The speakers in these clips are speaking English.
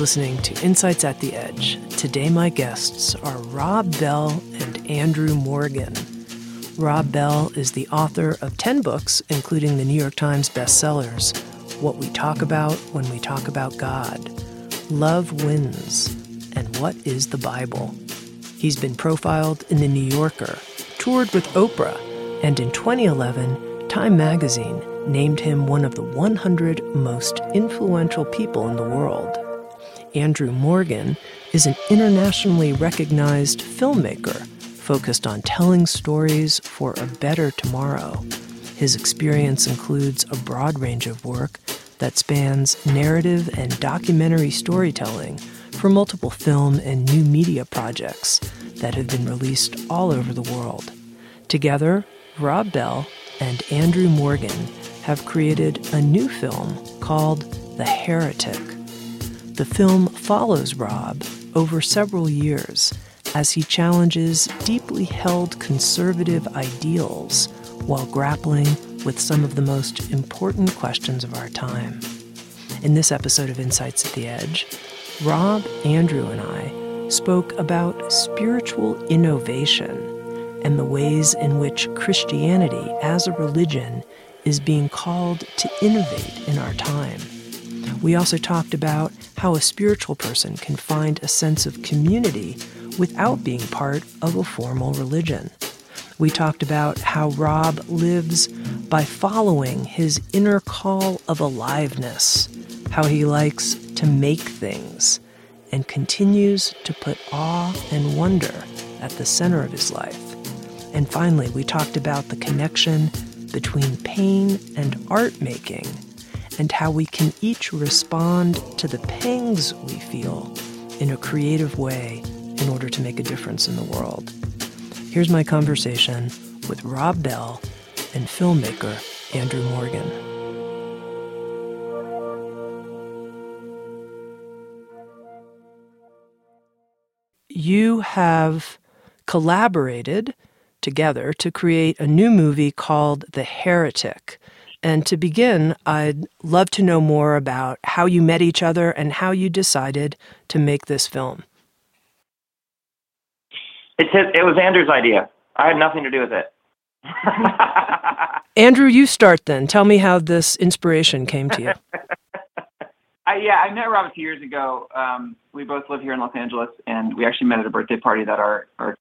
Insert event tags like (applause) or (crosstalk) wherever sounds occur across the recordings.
Listening to Insights at the Edge. Today, my guests are Rob Bell and Andrew Morgan. Rob Bell is the author of 10 books, including the New York Times bestsellers What We Talk About When We Talk About God, Love Wins, and What is the Bible? He's been profiled in The New Yorker, toured with Oprah, and in 2011, Time magazine named him one of the 100 most influential people in the world. Andrew Morgan is an internationally recognized filmmaker focused on telling stories for a better tomorrow. His experience includes a broad range of work that spans narrative and documentary storytelling for multiple film and new media projects that have been released all over the world. Together, Rob Bell and Andrew Morgan have created a new film called The Heretic. The film follows Rob over several years as he challenges deeply held conservative ideals while grappling with some of the most important questions of our time. In this episode of Insights at the Edge, Rob, Andrew, and I spoke about spiritual innovation and the ways in which Christianity as a religion is being called to innovate in our time. We also talked about how a spiritual person can find a sense of community without being part of a formal religion. We talked about how Rob lives by following his inner call of aliveness, how he likes to make things, and continues to put awe and wonder at the center of his life. And finally, we talked about the connection between pain and art making and how we can each respond to the pangs we feel in a creative way in order to make a difference in the world. Here's my conversation with Rob Bell and filmmaker Andrew Morgan. You have collaborated together to create a new movie called The Heretic. And to begin, I'd love to know more about how you met each other and how you decided to make this film. It's it was Andrew's idea. I had nothing to do with it. (laughs) Andrew, you start then. Tell me how this inspiration came to you. (laughs) I, yeah, I met Rob a few years ago. Um, we both live here in Los Angeles, and we actually met at a birthday party that our, our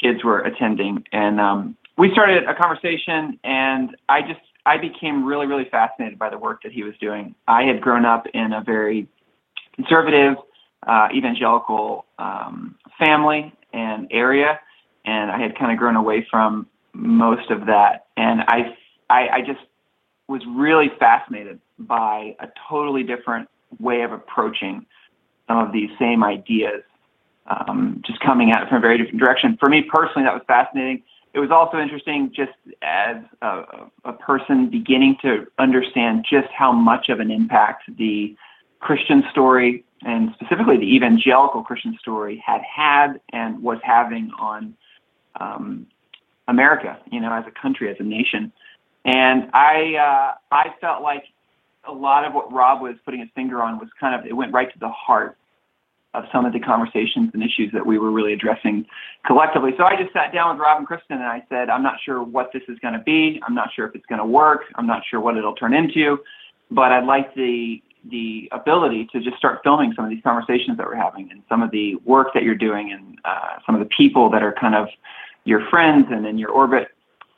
kids were attending. And um, we started a conversation, and I just I became really, really fascinated by the work that he was doing. I had grown up in a very conservative, uh, evangelical um, family and area, and I had kind of grown away from most of that. And I, I, I just was really fascinated by a totally different way of approaching some of these same ideas, um, just coming at it from a very different direction. For me personally, that was fascinating it was also interesting just as a, a, person beginning to understand just how much of an impact the Christian story and specifically the evangelical Christian story had had and was having on um, America, you know, as a country, as a nation. And I, uh, I felt like a lot of what Rob was putting his finger on was kind of, it went right to the heart of some of the conversations and issues that we were really addressing collectively. So I just sat down with Rob and Kristen and I said, I'm not sure what this is going to be. I'm not sure if it's going to work. I'm not sure what it'll turn into, but I'd like the the ability to just start filming some of these conversations that we're having and some of the work that you're doing and uh, some of the people that are kind of your friends and in your orbit.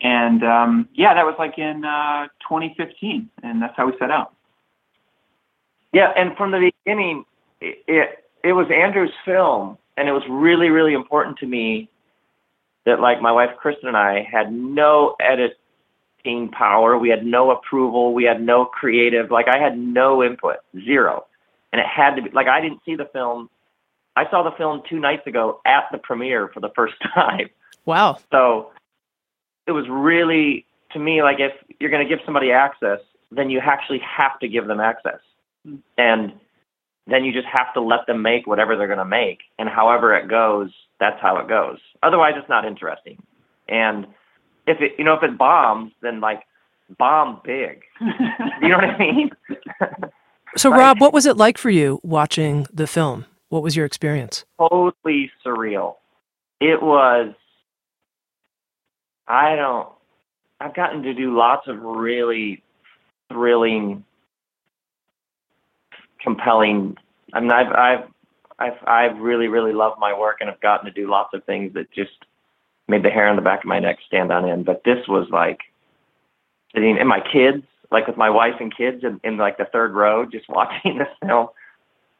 And um, yeah, that was like in uh, 2015, and that's how we set out. Yeah, and from the beginning, it, it it was Andrew's film, and it was really, really important to me that like my wife Kristen and I had no editing power. We had no approval. We had no creative. Like I had no input, zero. And it had to be like I didn't see the film. I saw the film two nights ago at the premiere for the first (laughs) time. Wow. So it was really to me like if you're going to give somebody access, then you actually have to give them access. Hmm. And then you just have to let them make whatever they're going to make and however it goes that's how it goes. Otherwise it's not interesting. And if it you know if it bombs then like bomb big. You know what i mean? (laughs) So rob what was it like for you watching the film? What was your experience? Totally surreal. It was i don't i've gotten to do lots of really thrilling compelling. I mean, I've I've I've I've really really loved my work and I've gotten to do lots of things that just made the hair on the back of my neck stand on end. But this was like sitting and my kids, like with my wife and kids in, in like the third row, just (laughs) watching this film.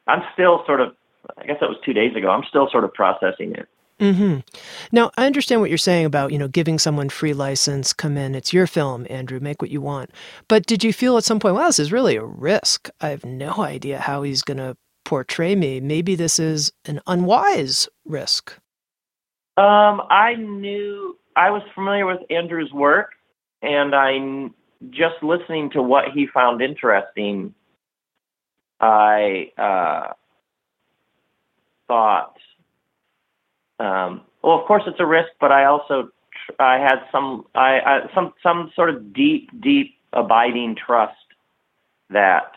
I'm still sort of. I guess that was two days ago. I'm still sort of processing it. Mm-hmm. Now, I understand what you're saying about, you know, giving someone free license, come in, it's your film, Andrew, make what you want. But did you feel at some point, wow, this is really a risk? I have no idea how he's going to portray me. Maybe this is an unwise risk. Um, I knew I was familiar with Andrew's work, and I just listening to what he found interesting. I uh, thought um, well, of course, it's a risk, but I also I had some I, I some some sort of deep, deep, abiding trust that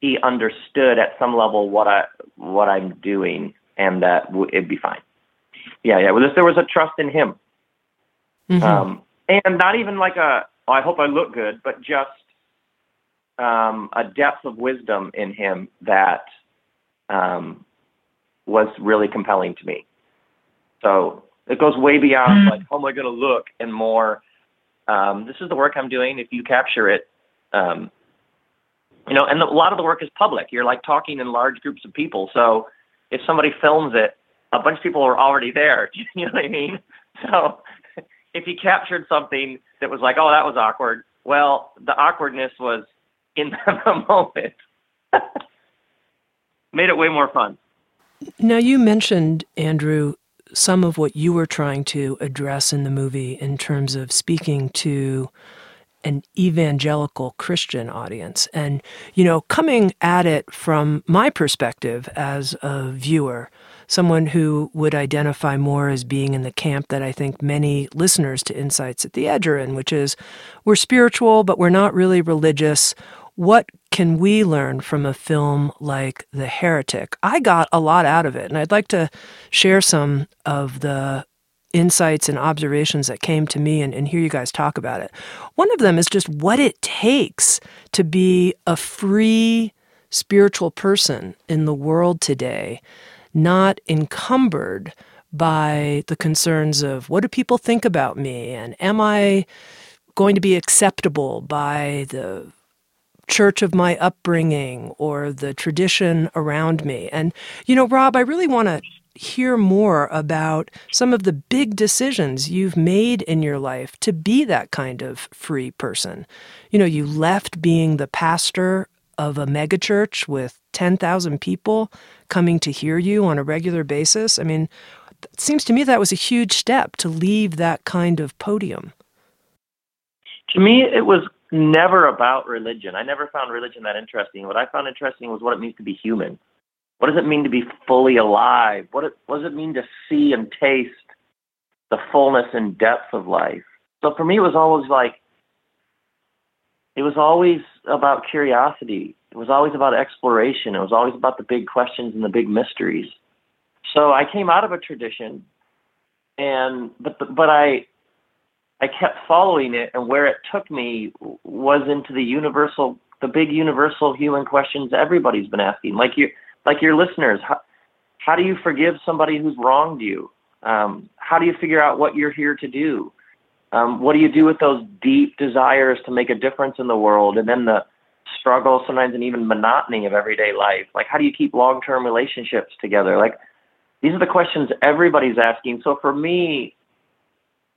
he understood at some level what I what I'm doing, and that w- it'd be fine. Yeah, yeah. Well, there was a trust in him, mm-hmm. um, and not even like a oh, I hope I look good, but just um, a depth of wisdom in him that um, was really compelling to me. So it goes way beyond mm. like, how am I going to look and more, um, this is the work I'm doing. If you capture it, um, you know, and the, a lot of the work is public. You're like talking in large groups of people. So if somebody films it, a bunch of people are already there. (laughs) you know what I mean? So if you captured something that was like, oh, that was awkward, well, the awkwardness was in (laughs) the moment. (laughs) Made it way more fun. Now, you mentioned, Andrew, some of what you were trying to address in the movie in terms of speaking to an evangelical Christian audience. And, you know, coming at it from my perspective as a viewer, someone who would identify more as being in the camp that I think many listeners to Insights at the Edge are in, which is we're spiritual, but we're not really religious. What can we learn from a film like The Heretic? I got a lot out of it, and I'd like to share some of the insights and observations that came to me and, and hear you guys talk about it. One of them is just what it takes to be a free spiritual person in the world today, not encumbered by the concerns of what do people think about me and am I going to be acceptable by the church of my upbringing or the tradition around me. And, you know, Rob, I really want to hear more about some of the big decisions you've made in your life to be that kind of free person. You know, you left being the pastor of a megachurch with 10,000 people coming to hear you on a regular basis. I mean, it seems to me that was a huge step to leave that kind of podium. To me, it was never about religion. I never found religion that interesting. What I found interesting was what it means to be human. What does it mean to be fully alive? What, it, what does it mean to see and taste the fullness and depth of life? So for me, it was always like, it was always about curiosity. It was always about exploration. It was always about the big questions and the big mysteries. So I came out of a tradition, and but but I I kept following it, and where it took me was into the universal, the big universal human questions everybody's been asking, like you, like your listeners. How, how do you forgive somebody who's wronged you? Um, how do you figure out what you're here to do? Um, what do you do with those deep desires to make a difference in the world, and then the struggle, sometimes and even monotony of everyday life? Like, how do you keep long-term relationships together? Like, these are the questions everybody's asking. So for me,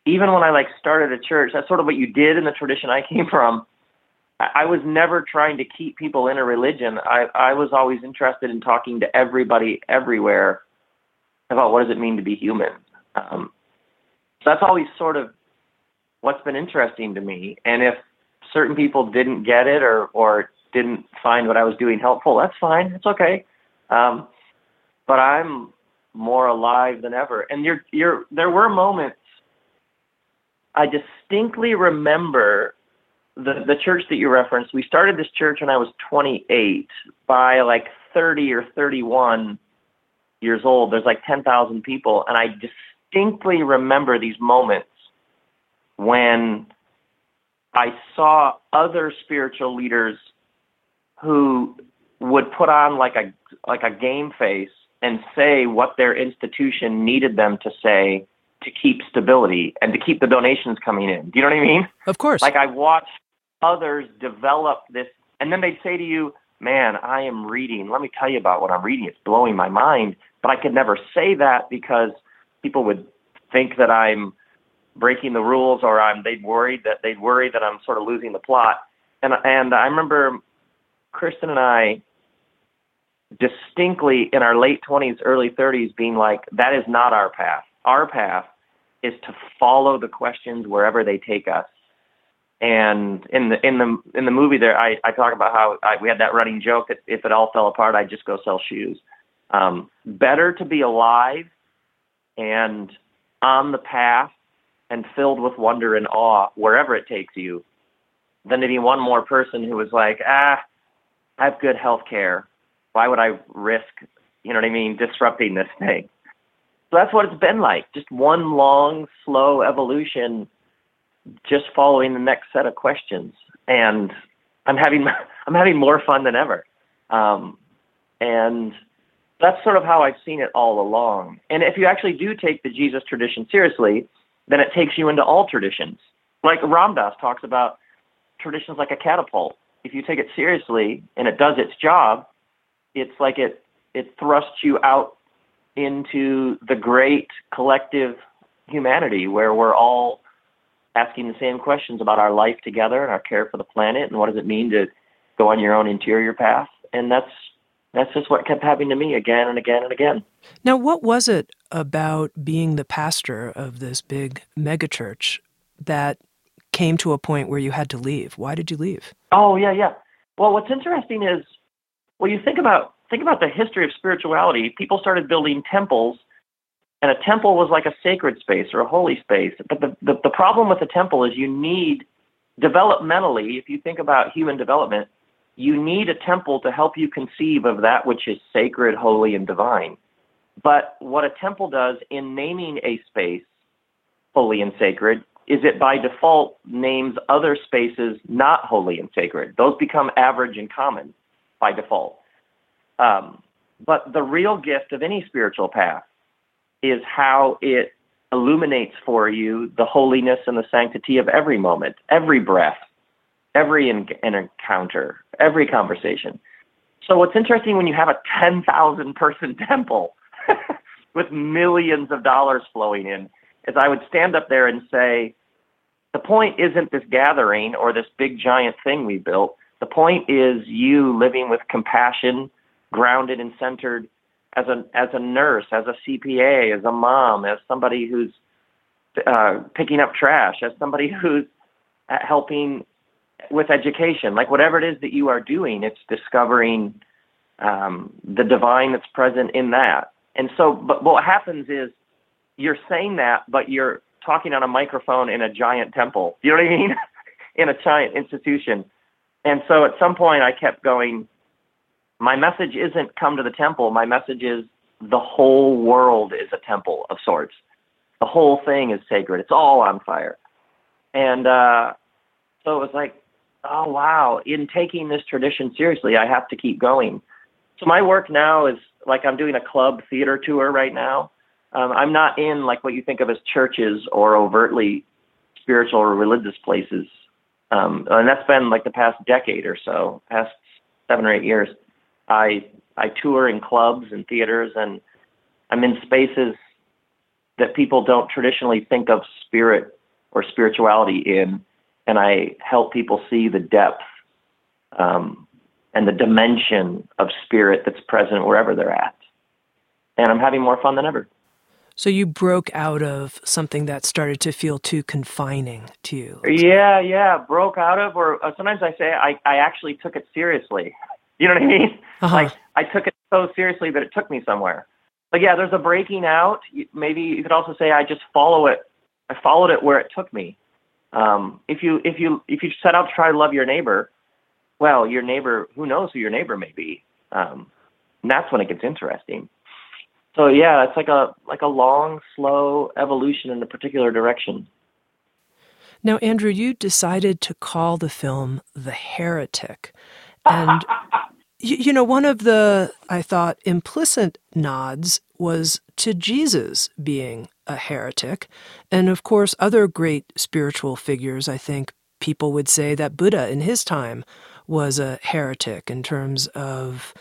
even when I like started a church, that's sort of what you did in the tradition I came from. I, I was never trying to keep people in a religion. I, I was always interested in talking to everybody everywhere about what does it mean to be human. Um, so that's always sort of what's been interesting to me. And if certain people didn't get it or or didn't find what I was doing helpful, that's fine. It's okay. Um, but I'm more alive than ever. And you're you're there were moments I distinctly remember the the church that you referenced. We started this church when I was 28. By like 30 or 31 years old, there's like 10,000 people, and I distinctly remember these moments when I saw other spiritual leaders who would put on like a like a game face and say what their institution needed them to say to keep stability and to keep the donations coming in. Do you know what I mean? Of course. Like I watched others develop this and then they'd say to you, "Man, I am reading. Let me tell you about what I'm reading. It's blowing my mind." But I could never say that because people would think that I'm breaking the rules or I'm they'd worried that they'd worry that I'm sort of losing the plot. And and I remember Kristen and I distinctly in our late 20s, early 30s being like, that is not our path. Our path is to follow the questions wherever they take us. And in the in the in the movie there, I, I talk about how I, we had that running joke that if it all fell apart, I'd just go sell shoes. Um, better to be alive and on the path and filled with wonder and awe wherever it takes you than to be one more person who was like, ah, I have good health care. Why would I risk, you know what I mean, disrupting this thing? So that's what it's been like. Just one long, slow evolution, just following the next set of questions. And I'm having (laughs) I'm having more fun than ever. Um, and that's sort of how I've seen it all along. And if you actually do take the Jesus tradition seriously, then it takes you into all traditions. Like Ram Dass talks about traditions like a catapult. If you take it seriously and it does its job, it's like it it thrusts you out into the great collective humanity where we're all asking the same questions about our life together and our care for the planet and what does it mean to go on your own interior path. And that's that's just what kept happening to me again and again and again. Now, what was it about being the pastor of this big megachurch that came to a point where you had to leave? Why did you leave? Oh yeah, yeah. Well, what's interesting is, well, you think about think about the history of spirituality. People started building temples, and a temple was like a sacred space or a holy space. But the the, the problem with a temple is you need developmentally, if you think about human development, you need a temple to help you conceive of that which is sacred, holy, and divine. But what a temple does in naming a space holy and sacred is it by default names other spaces not holy and sacred. Those become average and common by default. Um, but the real gift of any spiritual path is how it illuminates for you the holiness and the sanctity of every moment, every breath, every in- encounter, every conversation. So what's interesting when you have a 10,000 person (laughs) temple (laughs) with millions of dollars flowing in is I would stand up there and say, the point isn't this gathering or this big giant thing we built. The point is you living with compassion, grounded and centered as a as a nurse, as a CPA, as a mom, as somebody who's uh, picking up trash, as somebody who's helping with education, like whatever it is that you are doing, it's discovering um, the divine that's present in that. And so, but what happens is you're saying that, but you're talking on a microphone in a giant temple. You know what I mean? (laughs) in a giant institution. And so at some point I kept going, my message isn't come to the temple. My message is the whole world is a temple of sorts. The whole thing is sacred. It's all on fire. And uh, so it was like, oh, wow. In taking this tradition seriously, I have to keep going. So my work now is like I'm doing a club theater tour right now. Um, I'm not in like what you think of as churches or overtly spiritual or religious places. Um, and that's been like the past decade or so, past seven or eight years. I I tour in clubs and theaters, and I'm in spaces that people don't traditionally think of spirit or spirituality in, and I help people see the depth um, and the dimension of spirit that's present wherever they're at. And I'm having more fun than ever. So you broke out of something that started to feel too confining to you. Yeah, yeah, broke out of, or uh, sometimes I say I, I actually took it seriously. You know what I mean? Uh-huh. Like I took it so seriously that it took me somewhere. But yeah, there's a breaking out. Maybe you could also say I just follow it. I followed it where it took me. Um, if you if you if you set out to try to love your neighbor, well, your neighbor, who knows who your neighbor may be? Um, and that's when it gets interesting. So yeah, it's like a like a long, slow evolution in a particular direction. Now, Andrew, you decided to call the film The Heretic. And, (laughs) you, you know, one of the, I thought, implicit nods was to Jesus being a heretic. And of course, other great spiritual figures, I think people would say that Buddha in his time was a heretic in terms of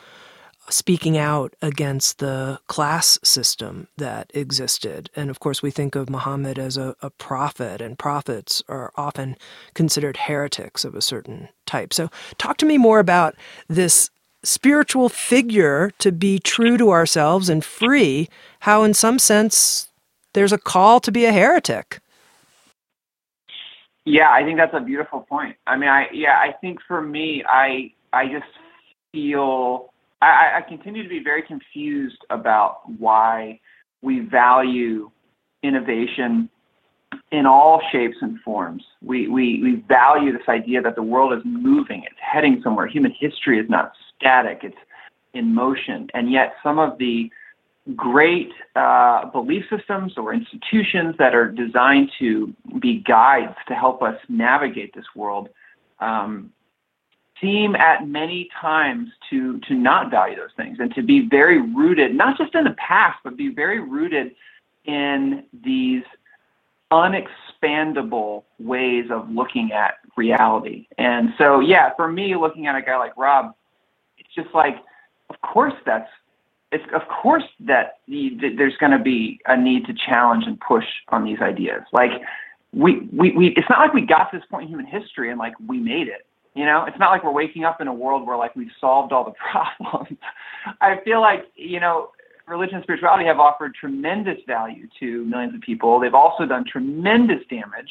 speaking out against the class system that existed. And of course, we think of Muhammad as a, a, prophet, and prophets are often considered heretics of a certain type. So, talk to me more about this spiritual figure to be true to ourselves and free, how, in some sense, there's a call to be a heretic. Yeah, I think that's a beautiful point. I mean, I yeah, I think for me, I I just feel I, I continue to be very confused about why we value innovation in all shapes and forms. We, we, we value this idea that the world is moving, it's heading somewhere. Human history is not static, it's in motion. And yet, some of the great uh, belief systems or institutions that are designed to be guides to help us navigate this world um, seem at many times to to not value those things and to be very rooted not just in the past but be very rooted in these unexpandable ways of looking at reality and so yeah for me looking at a guy like rob just like of course that's it's of course that the, there's going to be a need to challenge and push on these ideas like we, we, we it's not like we got to this point in human history and like we made it you know, it's not like we're waking up in a world where like we've solved all the (laughs) problems. I feel like, you know, religion and spirituality have offered tremendous value to millions of people. They've also done tremendous damage.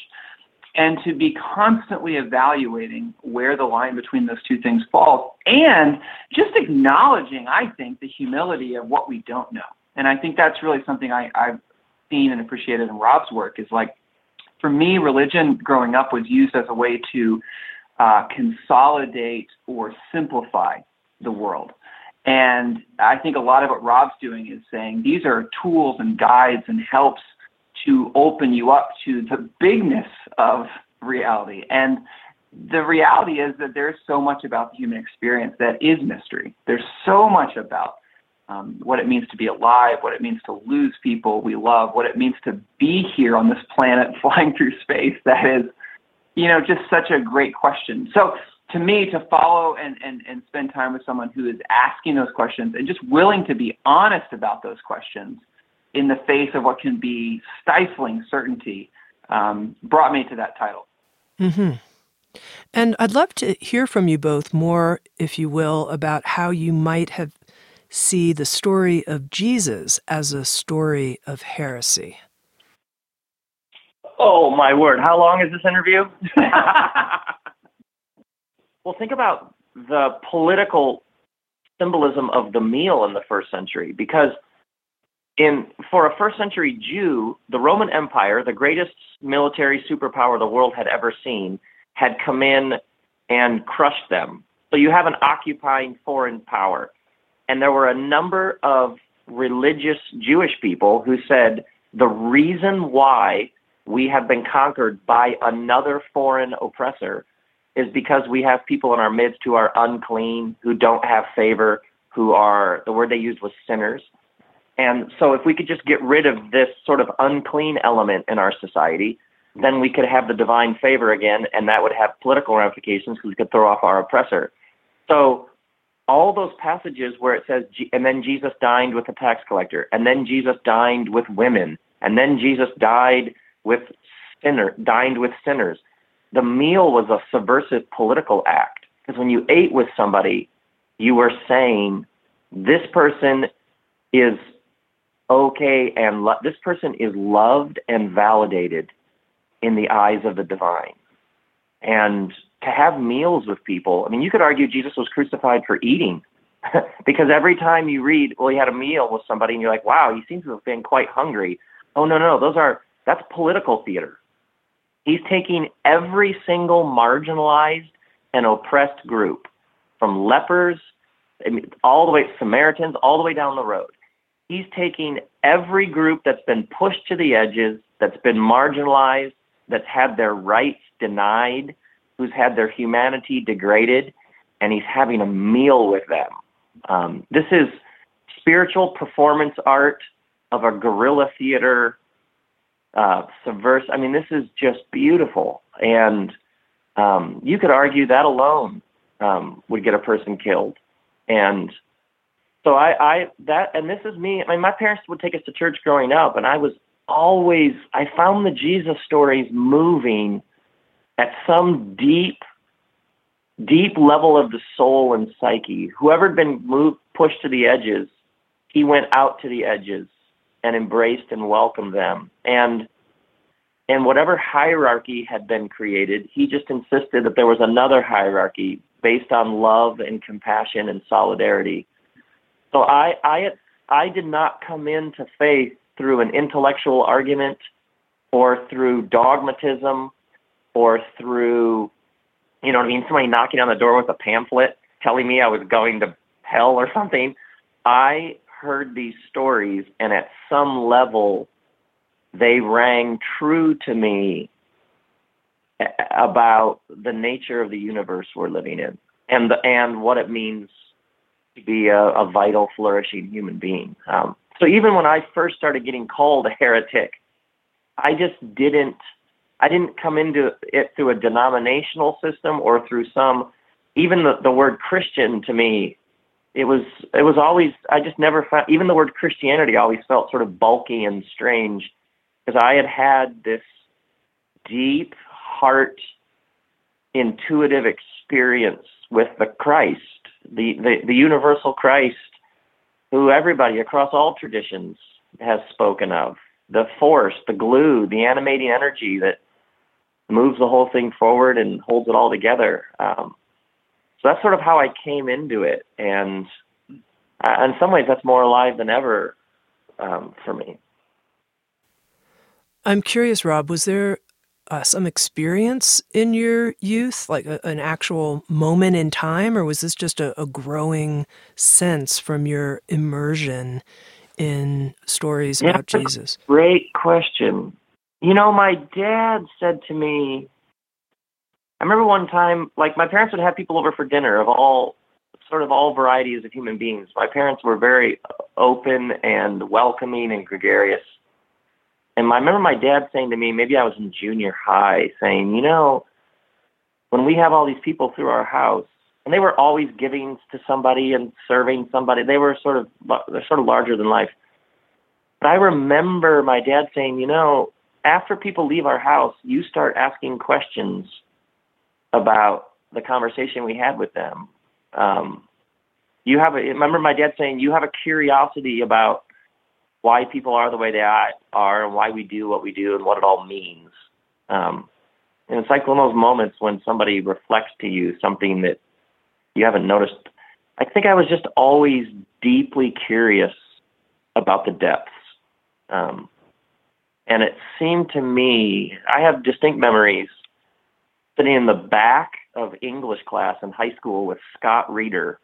And to be constantly evaluating where the line between those two things falls and just acknowledging, I think, the humility of what we don't know. And I think that's really something I, I've seen and appreciated in Rob's work is like, for me, religion growing up was used as a way to uh, consolidate or simplify the world. And I think a lot of what Rob's doing is saying these are tools and guides and helps to open you up to the bigness of reality. And the reality is that there's so much about the human experience that is mystery. There's so much about um, what it means to be alive, what it means to lose people we love, what it means to be here on this planet (laughs) flying through space that is you know, just such a great question. So to me, to follow and, and, and spend time with someone who is asking those questions and just willing to be honest about those questions in the face of what can be stifling certainty um, brought me to that title. Mm-hmm. And I'd love to hear from you both more, if you will, about how you might have see the story of Jesus as a story of heresy. Oh my word! How long is this interview? (laughs) well, think about the political symbolism of the meal in the first century, because in for a first century Jew, the Roman Empire, the greatest military superpower the world had ever seen, had come in and crushed them. So you have an occupying foreign power. And there were a number of religious Jewish people who said the reason why we have been conquered by another foreign oppressor is because we have people in our midst who are unclean, who don't have favor, who are, the word they used was sinners. And so if we could just get rid of this sort of unclean element in our society, then we could have the divine favor again, and that would have political ramifications because we could throw off our oppressor. So all those passages where it says, and then Jesus dined with the tax collector, and then Jesus dined with women, And then Jesus died with sinner, dined with sinners. The meal was a subversive political act because when you ate with somebody, you were saying, this person is okay and lo- this person is loved and validated in the eyes of the divine. And to have meals with people, I mean, you could argue Jesus was crucified for eating (laughs) because every time you read, well, he had a meal with somebody and you're like, wow, he seems to have been quite hungry. Oh, no, no, those are, that's political theater. He's taking every single marginalized and oppressed group from lepers I mean, all the way Samaritans, all the way down the road. He's taking every group that's been pushed to the edges, that's been marginalized, that's had their rights denied, who's had their humanity degraded, and he's having a meal with them. Um, this is spiritual performance art of a guerrilla theater, uh, subverse. I mean, this is just beautiful. And um, you could argue that alone um, would get a person killed. And so I, I that and this is me. I mean, my parents would take us to church growing up, and I was always I found the Jesus stories moving at some deep, deep level of the soul and psyche. Whoever had been moved pushed to the edges, he went out to the edges and embraced and welcomed them. And and whatever hierarchy had been created, he just insisted that there was another hierarchy based on love and compassion and solidarity. So I, I, I did not come into faith through an intellectual argument or through dogmatism or through, you know what I mean, somebody knocking on the door with a pamphlet telling me I was going to hell or something. I heard these stories, and at some level, they rang true to me about the nature of the universe we're living in and the, and what it means to be a, a vital, flourishing human being. Um, so even when I first started getting called a heretic, I just didn't I didn't come into it through a denominational system or through some even the, the word Christian to me it was it was always I just never found even the word Christianity always felt sort of bulky and strange because I had had this deep heart intuitive experience with the Christ, the, the, the universal Christ, who everybody across all traditions has spoken of. The force, the glue, the animating energy that moves the whole thing forward and holds it all together. Um, so that's sort of how I came into it. And uh, in some ways, that's more alive than ever um, for me. I'm curious, Rob, was there uh, some experience in your youth, like a, an actual moment in time, or was this just a, a growing sense from your immersion in stories yeah, about Jesus? Great question. You know, my dad said to me, I remember one time, like my parents would have people over for dinner of all sort of all varieties of human beings. My parents were very open and welcoming and gregarious. And I remember my dad saying to me, maybe I was in junior high, saying, you know, when we have all these people through our house, and they were always giving to somebody and serving somebody. They were sort of they're sort of larger than life. But I remember my dad saying, you know, after people leave our house, you start asking questions about the conversation we had with them. Um, you have a, remember my dad saying you have a curiosity about why people are the way they are and why we do what we do and what it all means. Um, and it's like one of those moments when somebody reflects to you something that you haven't noticed. I think I was just always deeply curious about the depths. Um, and it seemed to me, I have distinct memories sitting in the back of English class in high school with Scott Reeder.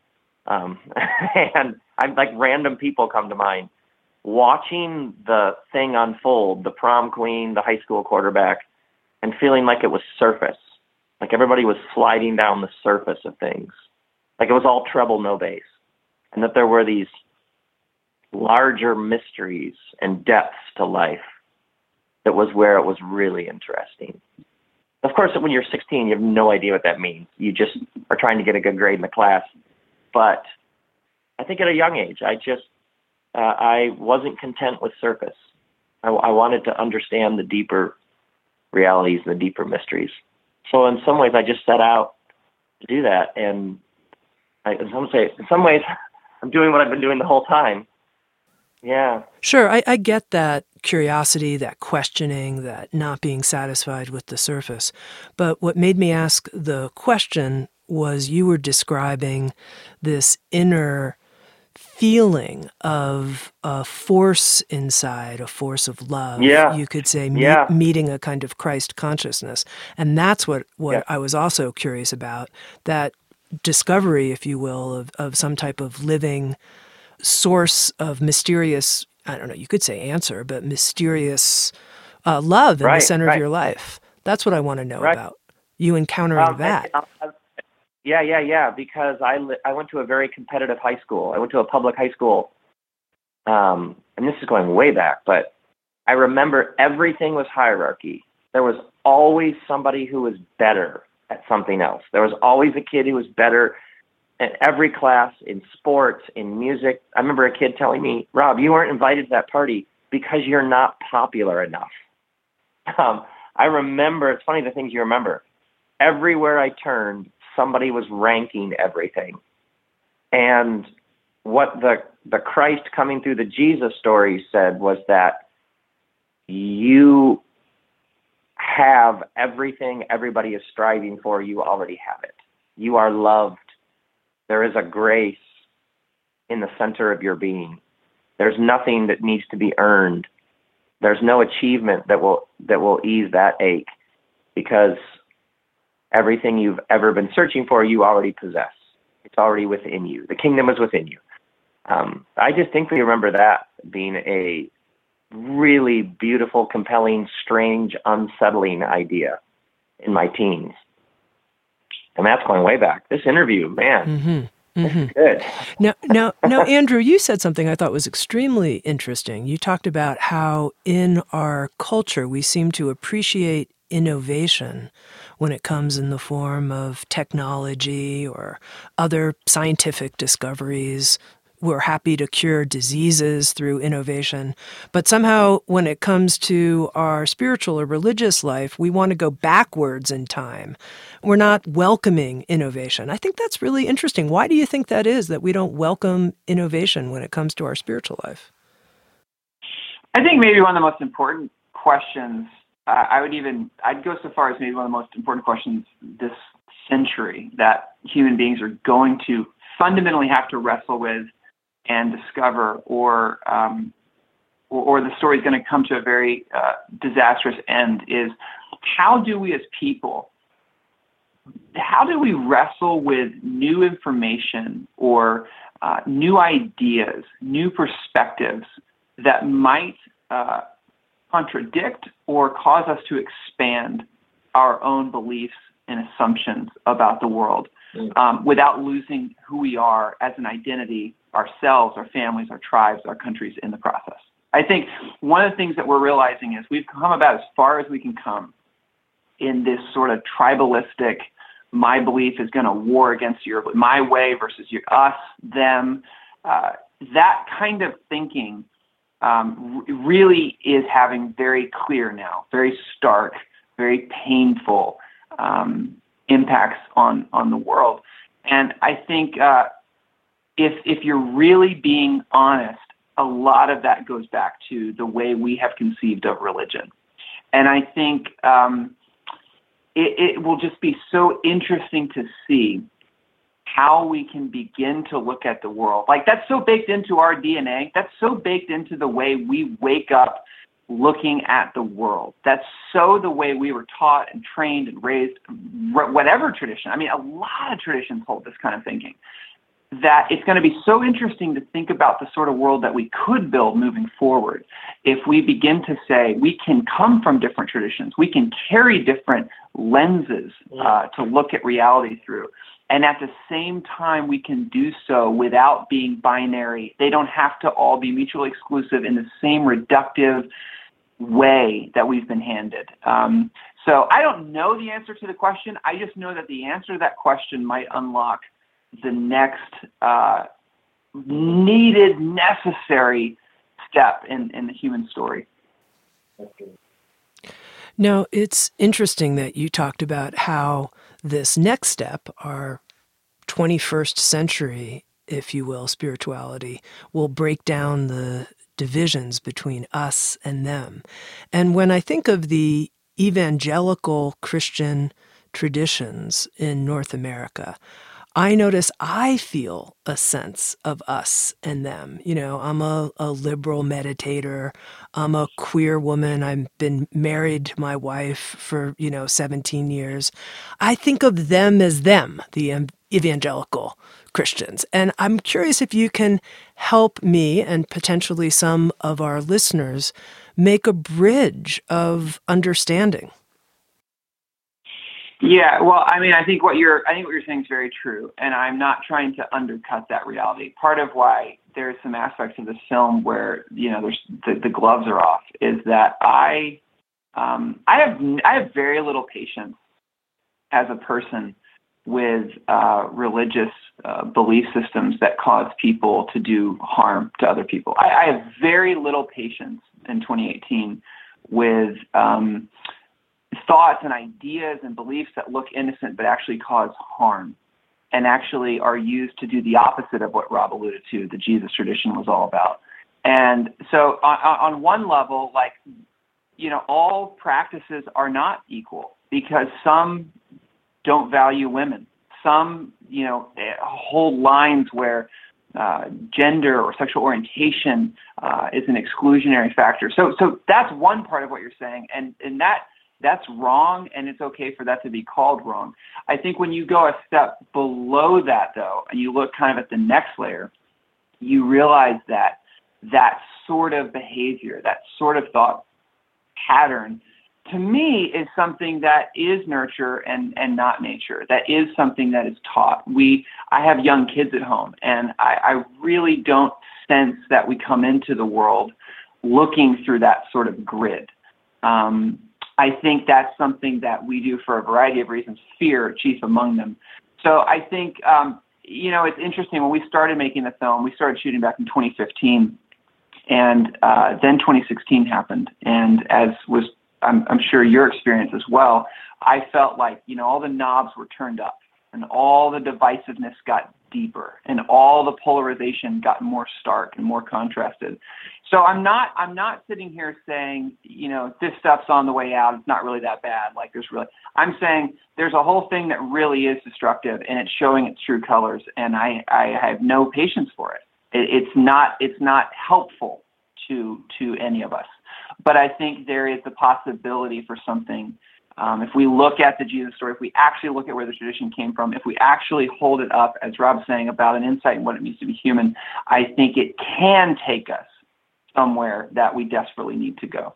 Um, (laughs) and I'm like random people come to mind watching the thing unfold, the prom queen, the high school quarterback, and feeling like it was surface. Like everybody was sliding down the surface of things. Like it was all treble, no bass. And that there were these larger mysteries and depths to life that was where it was really interesting. Of course, when you're 16, you have no idea what that means. You just are trying to get a good grade in the class. But I think at a young age, I just uh, I wasn't content with surface. I, I wanted to understand the deeper realities the deeper mysteries. So in some ways, I just set out to do that, and I, in some say, in some ways, (laughs) I'm doing what I've been doing the whole time. Yeah. Sure, I, I get that curiosity, that questioning, that not being satisfied with the surface. But what made me ask the question was you were describing this inner feeling of a force inside, a force of love. Yeah. You could say yeah. meeting a kind of Christ consciousness. And that's what, what yeah. I was also curious about that discovery, if you will, of, of some type of living source of mysterious, I don't know, you could say answer, but mysterious uh, love in right, the center right. of your life. That's what I want to know right. about. You encountering um, that. I, I, yeah, yeah, yeah. Because I li- I went to a very competitive high school. I went to a public high school, um, and this is going way back. But I remember everything was hierarchy. There was always somebody who was better at something else. There was always a kid who was better in every class, in sports, in music. I remember a kid telling me, "Rob, you weren't invited to that party because you're not popular enough." (laughs) Um, I remember. It's funny the things you remember. Everywhere I turned, somebody was ranking everything. And what the the Christ coming through the Jesus story said was that you have everything everybody is striving for, you already have it. You are loved. There is a grace in the center of your being. There's nothing that needs to be earned. There's no achievement that will that will ease that ache because everything you've ever been searching for, you already possess. It's already within you. The kingdom is within you. Um, I distinctly remember that being a really beautiful, compelling, strange, unsettling idea in my teens. And that's going way back. This interview, man, mm-hmm. Mm-hmm. good. Now, now, now, Andrew, you said something I thought was extremely interesting. You talked about how in our culture we seem to appreciate innovation when it comes in the form of technology or other scientific discoveries. We're happy to cure diseases through innovation. But somehow, when it comes to our spiritual or religious life, we want to go backwards in time. We're not welcoming innovation. I think that's really interesting. Why do you think that is, that we don't welcome innovation when it comes to our spiritual life? I think maybe one of the most important questions uh, I would even I'd go so far as maybe one of the most important questions this century that human beings are going to fundamentally have to wrestle with and discover, or um, or, or, the story is going to come to a very uh, disastrous end. Is how do we as people how do we wrestle with new information or uh, new ideas, new perspectives that might uh, contradict or cause us to expand our own beliefs and assumptions about the world mm. um, without losing who we are as an identity, ourselves, our families, our tribes, our countries in the process. I think one of the things that we're realizing is we've come about as far as we can come in this sort of tribalistic, my belief is going to war against your, my way versus your, us, them. Uh, that kind of thinking um, really is having very clear now, very stark, very painful um, impacts on on the world. And I think uh, if if you're really being honest, a lot of that goes back to the way we have conceived of religion. And I think um, it, it will just be so interesting to see how we can begin to look at the world. Like that's so baked into our DNA. That's so baked into the way we wake up looking at the world. That's so the way we were taught and trained and raised, whatever tradition. I mean, a lot of traditions hold this kind of thinking. That it's going to be so interesting to think about the sort of world that we could build moving forward if we begin to say we can come from different traditions, we can carry different lenses uh, to look at reality through. And at the same time, we can do so without being binary. They don't have to all be mutually exclusive in the same reductive way that we've been handed. Um, so I don't know the answer to the question. I just know that the answer to that question might unlock the next uh, needed, necessary step in, in the human story. Now, it's interesting that you talked about how this next step, our 21st century, if you will, spirituality, will break down the divisions between us and them. And when I think of the evangelical Christian traditions in North America, I notice I feel a sense of us and them. You know, I'm a, a liberal meditator. I'm a queer woman. I've been married to my wife for, you know, 17 years. I think of them as them, the evangelical Christians. And I'm curious if you can help me and potentially some of our listeners make a bridge of understanding. Yeah, well, I mean, I think what you're, I think what you're saying is very true, and I'm not trying to undercut that reality. Part of why there's some aspects of this film where you know there's the, the gloves are off is that I, um, I have, I have very little patience as a person with uh, religious uh, belief systems that cause people to do harm to other people. I, I have very little patience in 2018 with. Um, thoughts and ideas and beliefs that look innocent but actually cause harm and actually are used to do the opposite of what Rob alluded to, the Jesus tradition was all about. And so, on, on one level, like, you know, all practices are not equal because some don't value women. Some, you know, hold lines where uh, gender or sexual orientation uh, is an exclusionary factor. So, so that's one part of what you're saying, and and that that's wrong and it's okay for that to be called wrong. I think when you go a step below that though, and you look kind of at the next layer, you realize that that sort of behavior, that sort of thought pattern to me is something that is nurture and, and not nature. That is something that is taught. We I have young kids at home and I, I really don't sense that we come into the world looking through that sort of grid. Um, I think that's something that we do for a variety of reasons, fear chief among them. So I think, um, you know, it's interesting. When we started making the film, we started shooting back in 2015, and uh, then 2016 happened. And as was, I'm, I'm sure your experience as well, I felt like, you know, all the knobs were turned up and all the divisiveness got deeper and all the polarization got more stark and more contrasted. So I'm not I'm not sitting here saying, you know, this stuff's on the way out, it's not really that bad. Like there's really I'm saying there's a whole thing that really is destructive and it's showing its true colors and I, I have no patience for it. it. It's not it's not helpful to to any of us. But I think there is the possibility for something um, if we look at the Jesus story, if we actually look at where the tradition came from, if we actually hold it up, as Rob's saying, about an insight in what it means to be human, I think it can take us somewhere that we desperately need to go.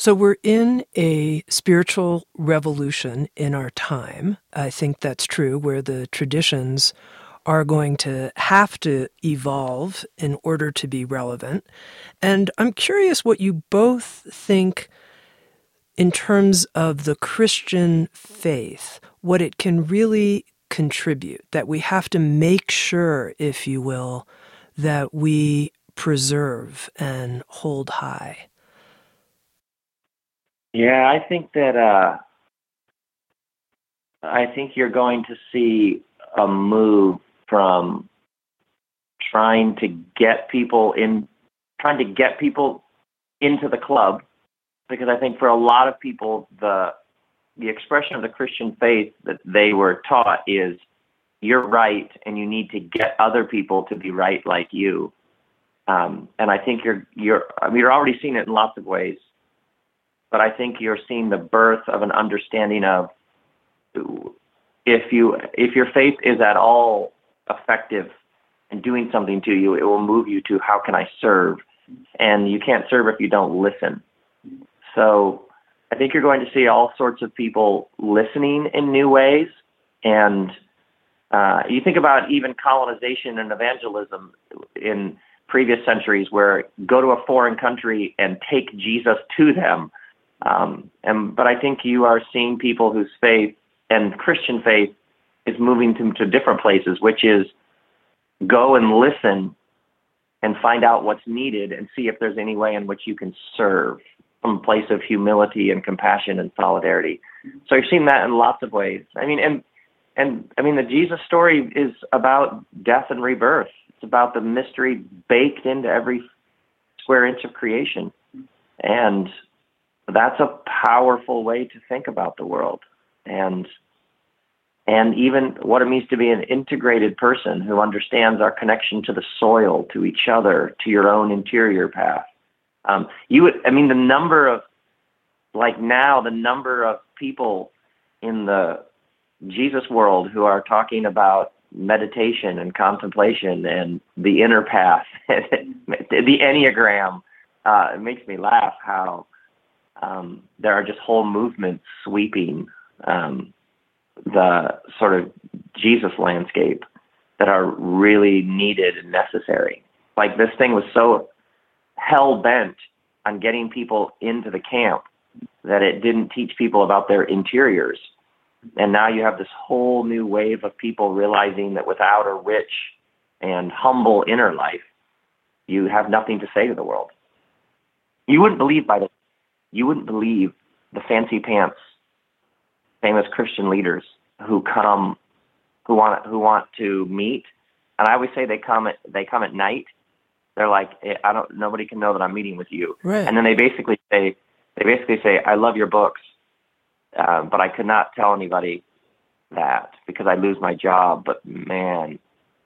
So we're in a spiritual revolution in our time. I think that's true, where the traditions are going to have to evolve in order to be relevant. And I'm curious what you both think in terms of the Christian faith, what it can really contribute, that we have to make sure, if you will, that we preserve and hold high. Yeah, I think that uh, I think you're going to see a move from trying to get people in, trying to get people into the club, because I think for a lot of people the the expression of the Christian faith that they were taught is you're right and you need to get other people to be right like you. Um, and I think you're you're I mean you're already seeing it in lots of ways, but I think you're seeing the birth of an understanding of if you if your faith is at all effective in doing something to you, it will move you to how can I serve, and you can't serve if you don't listen. So I think you're going to see all sorts of people listening in new ways, and uh, you think about even colonization and evangelism in previous centuries, where go to a foreign country and take Jesus to them. Um, and but I think you are seeing people whose faith and Christian faith is moving to, to different places, which is go and listen and find out what's needed and see if there's any way in which you can serve from a place of humility and compassion and solidarity. So you're seeing that in lots of ways. I mean, and and I mean the Jesus story is about death and rebirth. It's about the mystery baked into every square inch of creation. And that's a powerful way to think about the world. And and even what it means to be an integrated person who understands our connection to the soil, to each other, to your own interior path. Um, you would, I mean, the number of, like now, the number of people in the Jesus world who are talking about meditation and contemplation and the inner path, (laughs) the Enneagram. Uh, it makes me laugh how um, there are just whole movements sweeping um, the sort of Jesus landscape that are really needed and necessary. Like this thing was so hell bent on getting people into the camp that it didn't teach people about their interiors. And now you have this whole new wave of people realizing that without a rich and humble inner life, you have nothing to say to the world. You wouldn't believe by the you wouldn't believe the fancy pants famous Christian leaders who come who want who want to meet. And I always say they come at they come at night. They're like, eh, I don't. Nobody can know that I'm meeting with you. Right. And then they basically say, they basically say, I love your books, uh, but I could not tell anybody that because I lose my job. But man,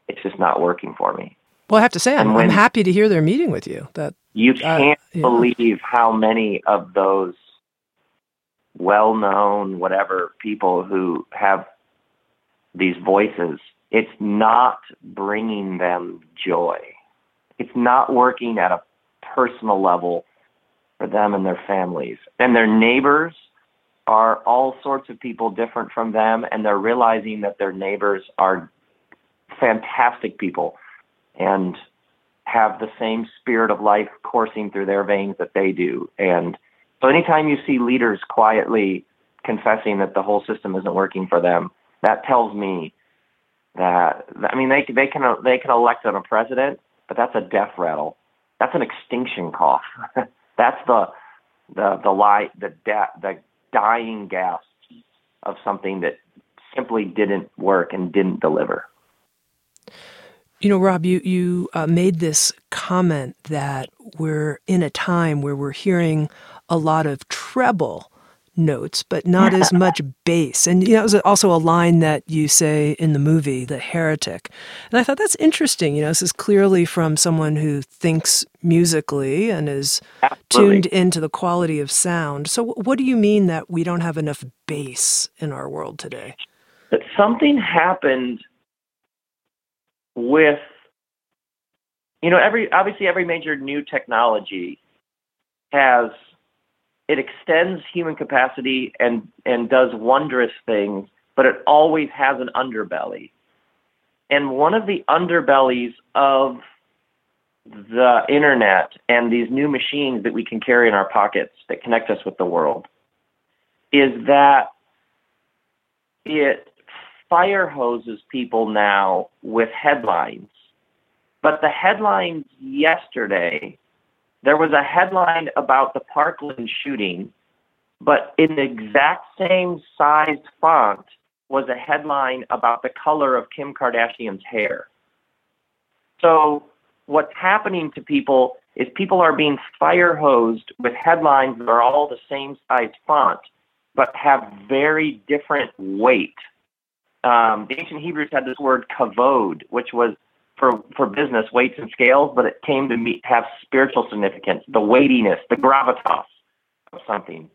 it's just not working for me. Well, I have to say, I'm, when, I'm happy to hear they're meeting with you. That you can't uh, yeah. believe how many of those well-known whatever people who have these voices it's not bringing them joy. It's not working at a personal level for them and their families. And their neighbors are all sorts of people different from them and they're realizing that their neighbors are fantastic people. And have the same spirit of life coursing through their veins that they do and so anytime you see leaders quietly confessing that the whole system isn't working for them, that tells me that I mean they they can they can elect a president, but that's a death rattle. That's an extinction cough. (laughs) that's the the the lie the da- the dying gasp of something that simply didn't work and didn't deliver. You know, Rob, you you uh, made this comment that we're in a time where we're hearing a lot of treble notes, but not as (laughs) much bass. And you know, it was also a line that you say in the movie, The Heretic. And I thought that's interesting. You know, this is clearly from someone who thinks musically and is Absolutely. tuned into the quality of sound. So, what do you mean that we don't have enough bass in our world today? That something happened with, you know, every obviously every major new technology has it extends human capacity and and does wondrous things, but it always has an underbelly. And one of the underbellies of the internet and these new machines that we can carry in our pockets that connect us with the world is that it fire hoses people now with headlines. But the headlines yesterday there was a headline about the Parkland shooting, but in the exact same sized font was a headline about the color of Kim Kardashian's hair. So what's happening to people is people are being fire hosed with headlines that are all the same size font, but have very different weight. Um, the ancient Hebrews had this word kavod, which was for for business weights and scales, but it came to me have spiritual significance, the weightiness, the gravitas of something.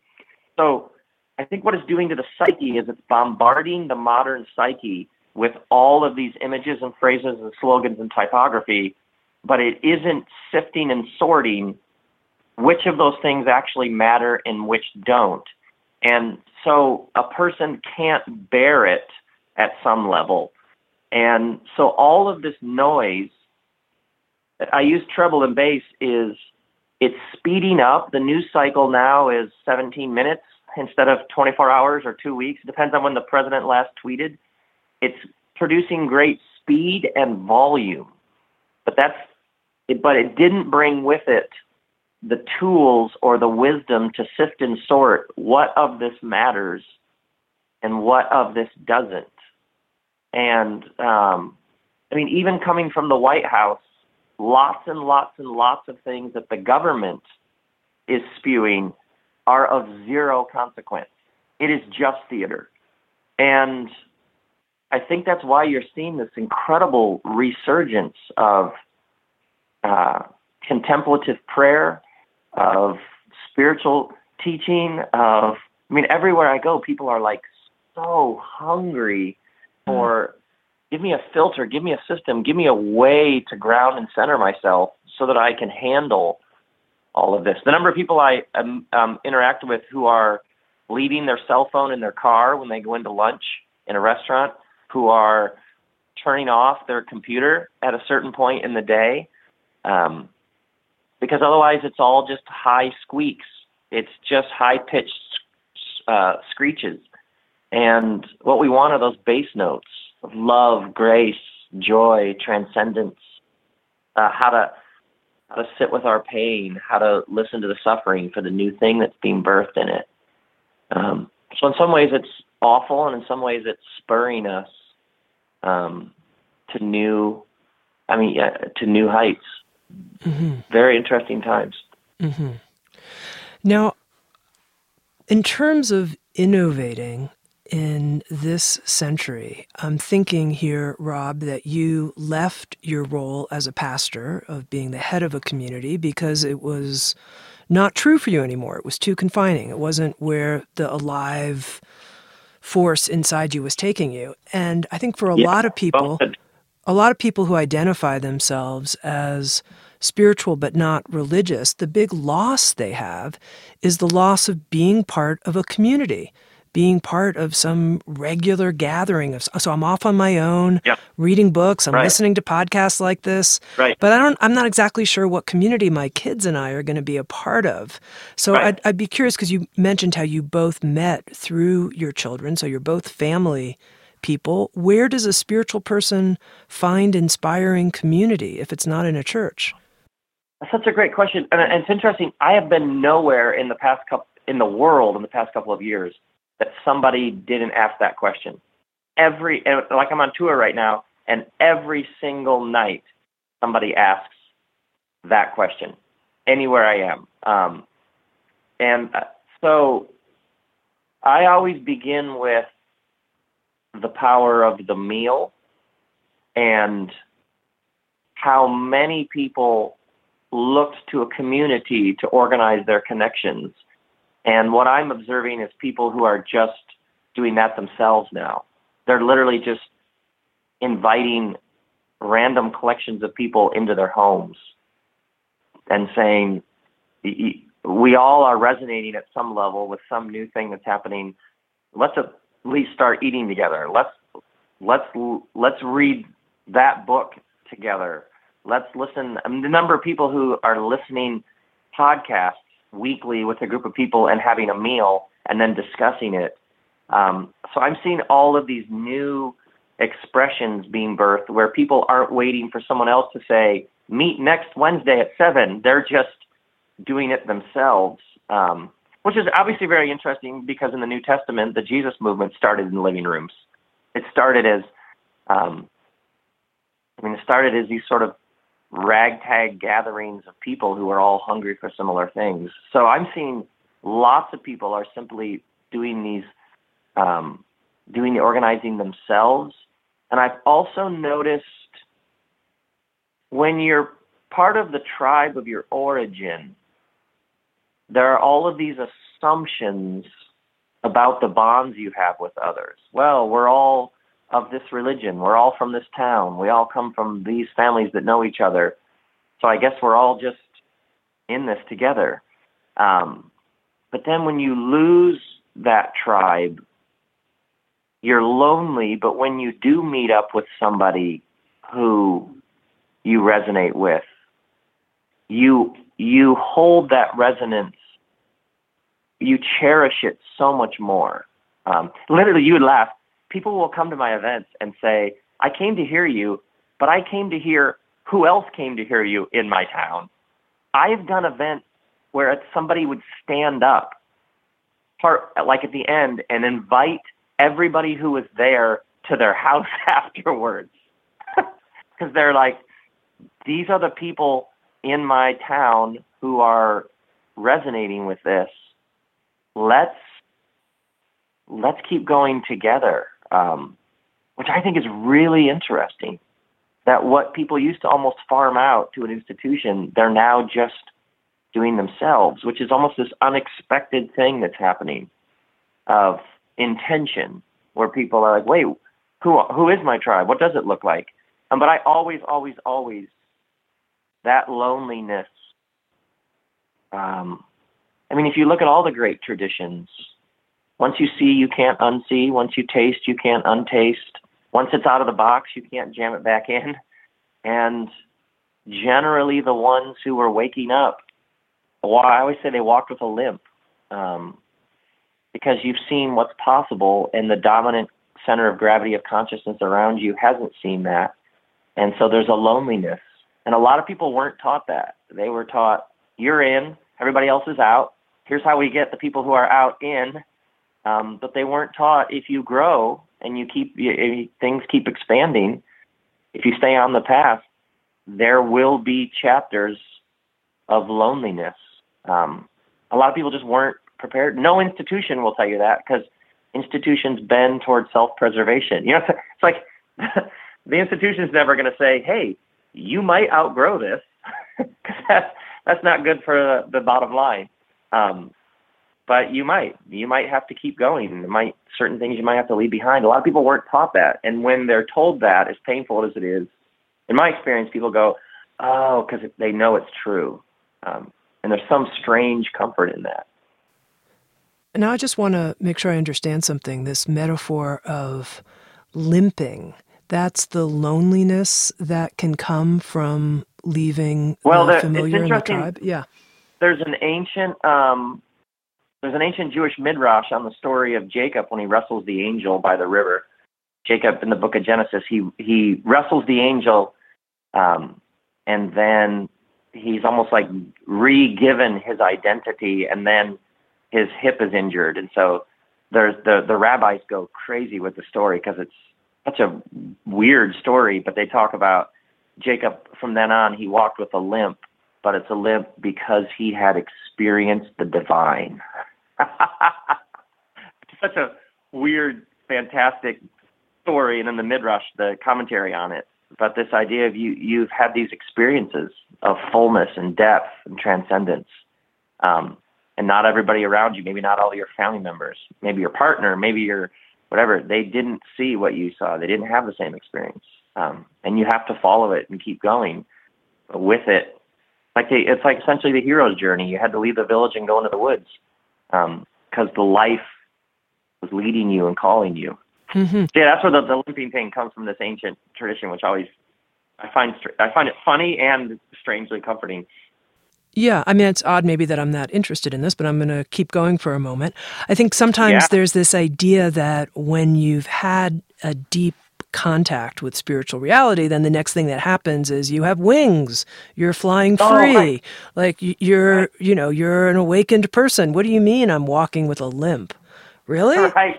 So I think what it's doing to the psyche is it's bombarding the modern psyche with all of these images and phrases and slogans and typography, but it isn't sifting and sorting which of those things actually matter and which don't. And so a person can't bear it at some level and so all of this noise, I use treble and bass, is it's speeding up. The news cycle now is 17 minutes instead of 24 hours or two weeks. It Depends on when the president last tweeted. It's producing great speed and volume, but that's but it didn't bring with it the tools or the wisdom to sift and sort what of this matters and what of this doesn't. And um, I mean, even coming from the White House, lots and lots and lots of things that the government is spewing are of zero consequence. It is just theater. And I think that's why you're seeing this incredible resurgence of uh, contemplative prayer, of spiritual teaching, of, I mean, everywhere I go, people are like so hungry or give me a filter, give me a system, give me a way to ground and center myself so that I can handle all of this. The number of people I um, um, interact with who are leaving their cell phone in their car when they go into lunch in a restaurant, who are turning off their computer at a certain point in the day, um, because otherwise it's all just high squeaks. It's just high pitched uh, screeches. And what we want are those bass notes of love, grace, joy, transcendence, uh, how to how to sit with our pain, how to listen to the suffering for the new thing that's being birthed in it. Um, so in some ways it's awful, and in some ways it's spurring us um, to new, I mean, yeah, to new heights. Mm-hmm. Very interesting times. Mm-hmm. Now, in terms of innovating, in this century. I'm thinking here, Rob, that you left your role as a pastor of being the head of a community because it was not true for you anymore. It was too confining. It wasn't where the alive force inside you was taking you. And I think for a yeah, lot of people, a lot of people who identify themselves as spiritual but not religious, the big loss they have is the loss of being part of a community being part of some regular gathering of so I'm off on my own yep. reading books I'm right. listening to podcasts like this right. but I don't I'm not exactly sure what community my kids and I are going to be a part of so right. I'd, I'd be curious because you mentioned how you both met through your children so you're both family people where does a spiritual person find inspiring community if it's not in a church that's such a great question and it's interesting I have been nowhere in the past couple in the world in the past couple of years that somebody didn't ask that question. Every like I'm on tour right now, and every single night somebody asks that question anywhere I am. Um, and uh, so I always begin with the power of the meal and how many people looked to a community to organize their connections and what I'm observing is people who are just doing that themselves now. They're literally just inviting random collections of people into their homes and saying, we all are resonating at some level with some new thing that's happening. Let's at least start eating together. Let's let's let's read that book together. Let's listen. I mean, the number of people who are listening podcasts weekly with a group of people and having a meal and then discussing it. Um, so I'm seeing all of these new expressions being birthed where people aren't waiting for someone else to say, meet next Wednesday at seven. They're just doing it themselves, um, which is obviously very interesting because in the New Testament, the Jesus movement started in living rooms. It started as, um, I mean, it started as these sort of ragtag gatherings of people who are all hungry for similar things. So I'm seeing lots of people are simply doing these, um, doing the organizing themselves. And I've also noticed when you're part of the tribe of your origin, there are all of these assumptions about the bonds you have with others. Well, we're all of this religion. We're all from this town. We all come from these families that know each other. So I guess we're all just in this together. Um, but then when you lose that tribe, you're lonely. But when you do meet up with somebody who you resonate with, you you hold that resonance. You cherish it so much more. Um, literally, you would laugh. People will come to my events and say, "I came to hear you, but I came to hear who else came to hear you in my town." I've done events where somebody would stand up, part like at the end, and invite everybody who was there to their (laughs) house afterwards, (laughs) because they're like, these are the people in my town who are resonating with this. Let's let's keep going together, um, which I think is really interesting. That what people used to almost farm out to an institution, they're now just doing themselves, which is almost this unexpected thing that's happening of intention, where people are like, "Wait, who who is my tribe? What does it look like?" Um, but I always, always, always that loneliness. Um, I mean, if you look at all the great traditions, once you see, you can't unsee. Once you taste, you can't untaste. Once it's out of the box, you can't jam it back in. And generally, the ones who are waking up, well, I always say they walked with a limp, um, because you've seen what's possible, and the dominant center of gravity of consciousness around you hasn't seen that, and so there's a loneliness and a lot of people weren't taught that. They were taught, you're in, everybody else is out. Here's how we get the people who are out in. Um, but they weren't taught if you grow and you keep you, things keep expanding, if you stay on the path, there will be chapters of loneliness. Um, a lot of people just weren't prepared. No institution will tell you that because institutions bend towards self-preservation. You know, (laughs) it's like (laughs) the institution's never going to say, "Hey, you might outgrow this (laughs) because that's, that's not good for the bottom line. Um, but you might, you might have to keep going. Might certain things you might have to leave behind. A lot of people weren't taught that, and when they're told that, as painful as it is, in my experience, people go, "Oh," because they know it's true, um, and there's some strange comfort in that. Now, I just want to make sure I understand something. This metaphor of limping that's the loneliness that can come from leaving well, the familiar in the tribe. Yeah. There's an ancient um, there's an ancient Jewish midrash on the story of Jacob when he wrestles the angel by the river. Jacob in the book of Genesis, he he wrestles the angel, um, and then he's almost like re-given his identity, and then his hip is injured, and so there's the the rabbis go crazy with the story because it's such a weird story, but they talk about Jacob from then on, he walked with a limp, but it's a limp because he had experienced the divine. Such a weird, fantastic story, and then the midrash, the commentary on it. But this idea of you, you've had these experiences of fullness and depth and transcendence. Um, and not everybody around you, maybe not all your family members, maybe your partner, maybe your whatever, they didn't see what you saw. They didn't have the same experience. Um, and you have to follow it and keep going with it. Like it's like essentially the hero's journey. You had to leave the village and go into the woods because um, the life was leading you and calling you. Mm-hmm. Yeah, that's where the, the limping thing comes from. This ancient tradition, which always I find I find it funny and strangely comforting. Yeah, I mean, it's odd maybe that I'm not interested in this, but I'm going to keep going for a moment. I think sometimes yeah. there's this idea that when you've had a deep contact with spiritual reality, then the next thing that happens is you have wings. You're flying oh, free. Oh, right. Like you're, right. you know, you're an awakened person. What do you mean I'm walking with a limp? Really? Right.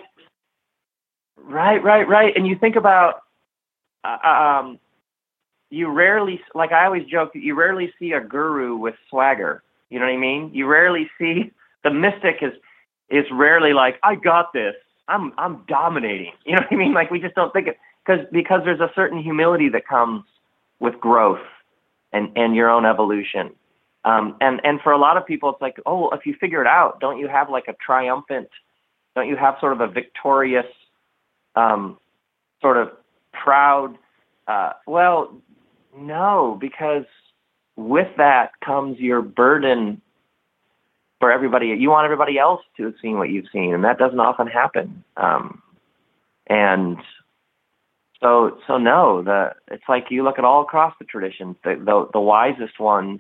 Right, right, right. And you think about uh, um, you rarely, like I always joke, you rarely see a guru with swagger. You know what I mean? You rarely see the mystic is is rarely like, I got this. I'm I'm dominating. (laughs) You know what I mean? Like we just don't think it because because there's a certain humility that comes with growth. and and your own evolution. Um, and and for a lot of people, it's like, oh, if you figure it out, don't you have like a triumphant? Don't you have sort of a victorious, um, sort of proud? Uh, well, no, because with that comes your burden for everybody. You want everybody else to have seen what you've seen, and that doesn't often happen. Um, and so, so no, the it's like you look at all across the traditions. The the, the wisest ones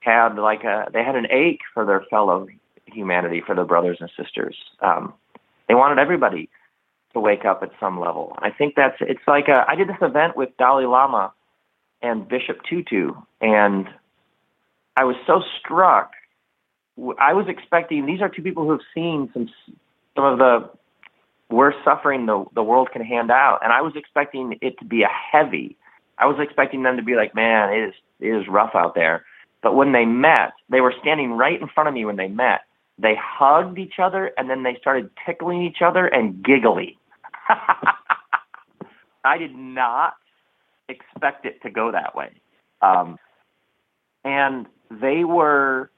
had like a they had an ache for their fellow humanity, for their brothers and sisters. Um, they wanted everybody to wake up at some level. I think that's it's like a, I did this event with Dalai Lama and Bishop Tutu, and I was so struck. I was expecting these are two people who have seen some some of the worst suffering the the world can hand out, and I was expecting it to be a heavy. I was expecting them to be like, man, it is it is rough out there. But when they met, they were standing right in front of me when they met. They hugged each other and then they started tickling each other and giggling. (laughs) I did not expect it to go that way. Um, and they were,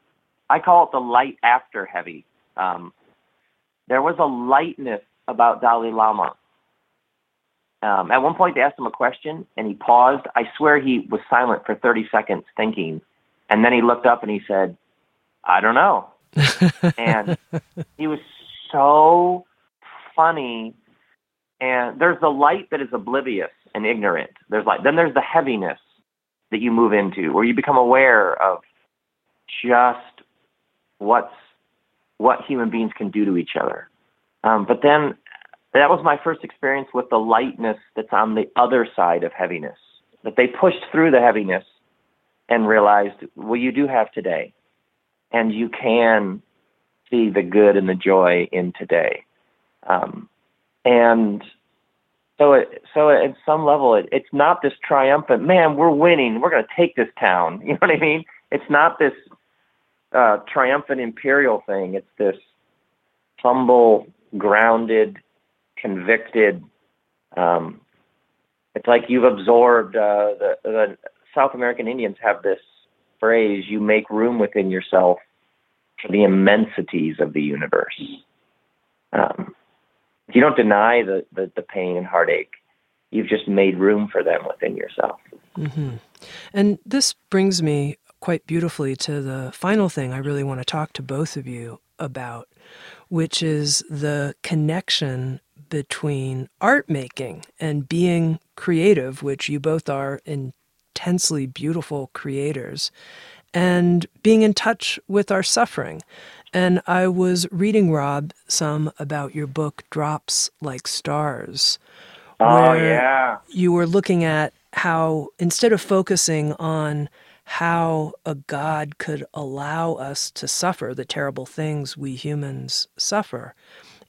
I call it the light after heavy. Um, there was a lightness about Dalai Lama. Um, at one point, they asked him a question and he paused. I swear he was silent for 30 seconds thinking. And then he looked up and he said, I don't know. (laughs) and he was so funny. And there's the light that is oblivious and ignorant. There's like then there's the heaviness that you move into where you become aware of just what's what human beings can do to each other. Um, but then that was my first experience with the lightness that's on the other side of heaviness. That they pushed through the heaviness and realized, well, you do have today, and you can see the good and the joy in today. Um, and so, it, so at some level, it, it's not this triumphant, man, we're winning, we're going to take this town. (laughs) You know what I mean? It's not this uh, triumphant imperial thing. It's this humble, grounded, convicted. Um, it's like you've absorbed uh, the, the South American Indians have this phrase you make room within yourself for the immensities of the universe. Um, you don't deny the, the, the, pain and heartache. You've just made room for them within yourself. Mm-hmm. And this brings me quite beautifully to the final thing I really want to talk to both of you about, which is the connection between art making and being creative, which you both are intensely beautiful creators and being in touch with our suffering. And I was reading, Rob, some about your book, Drops Like Stars. Oh, yeah. You were looking at how, instead of focusing on how a God could allow us to suffer the terrible things we humans suffer,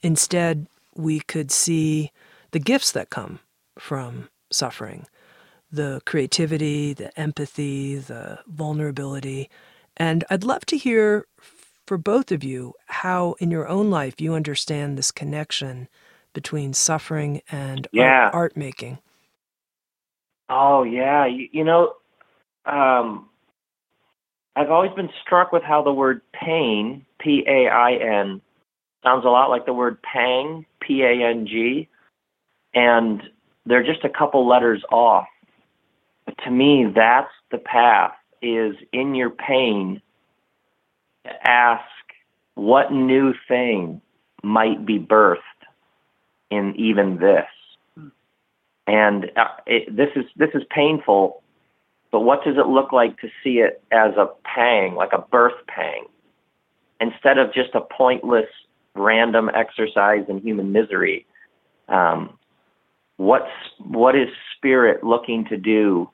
instead, we could see the gifts that come from suffering the creativity, the empathy, the vulnerability. And I'd love to hear for both of you how, in your own life, you understand this connection between suffering and yeah. art, art, making. Oh, yeah. You, you know, um, I've always been struck with how the word pain, P A I N, sounds a lot like the word pang, P A N G. And they're just a couple letters off to me, that's the path is in your pain to ask what new thing might be birthed in even this. And uh, it, this is this is painful, but what does it look like to see it as a pang, like a birth pang, instead of just a pointless, random exercise in human misery? Um, what's what is spirit looking to do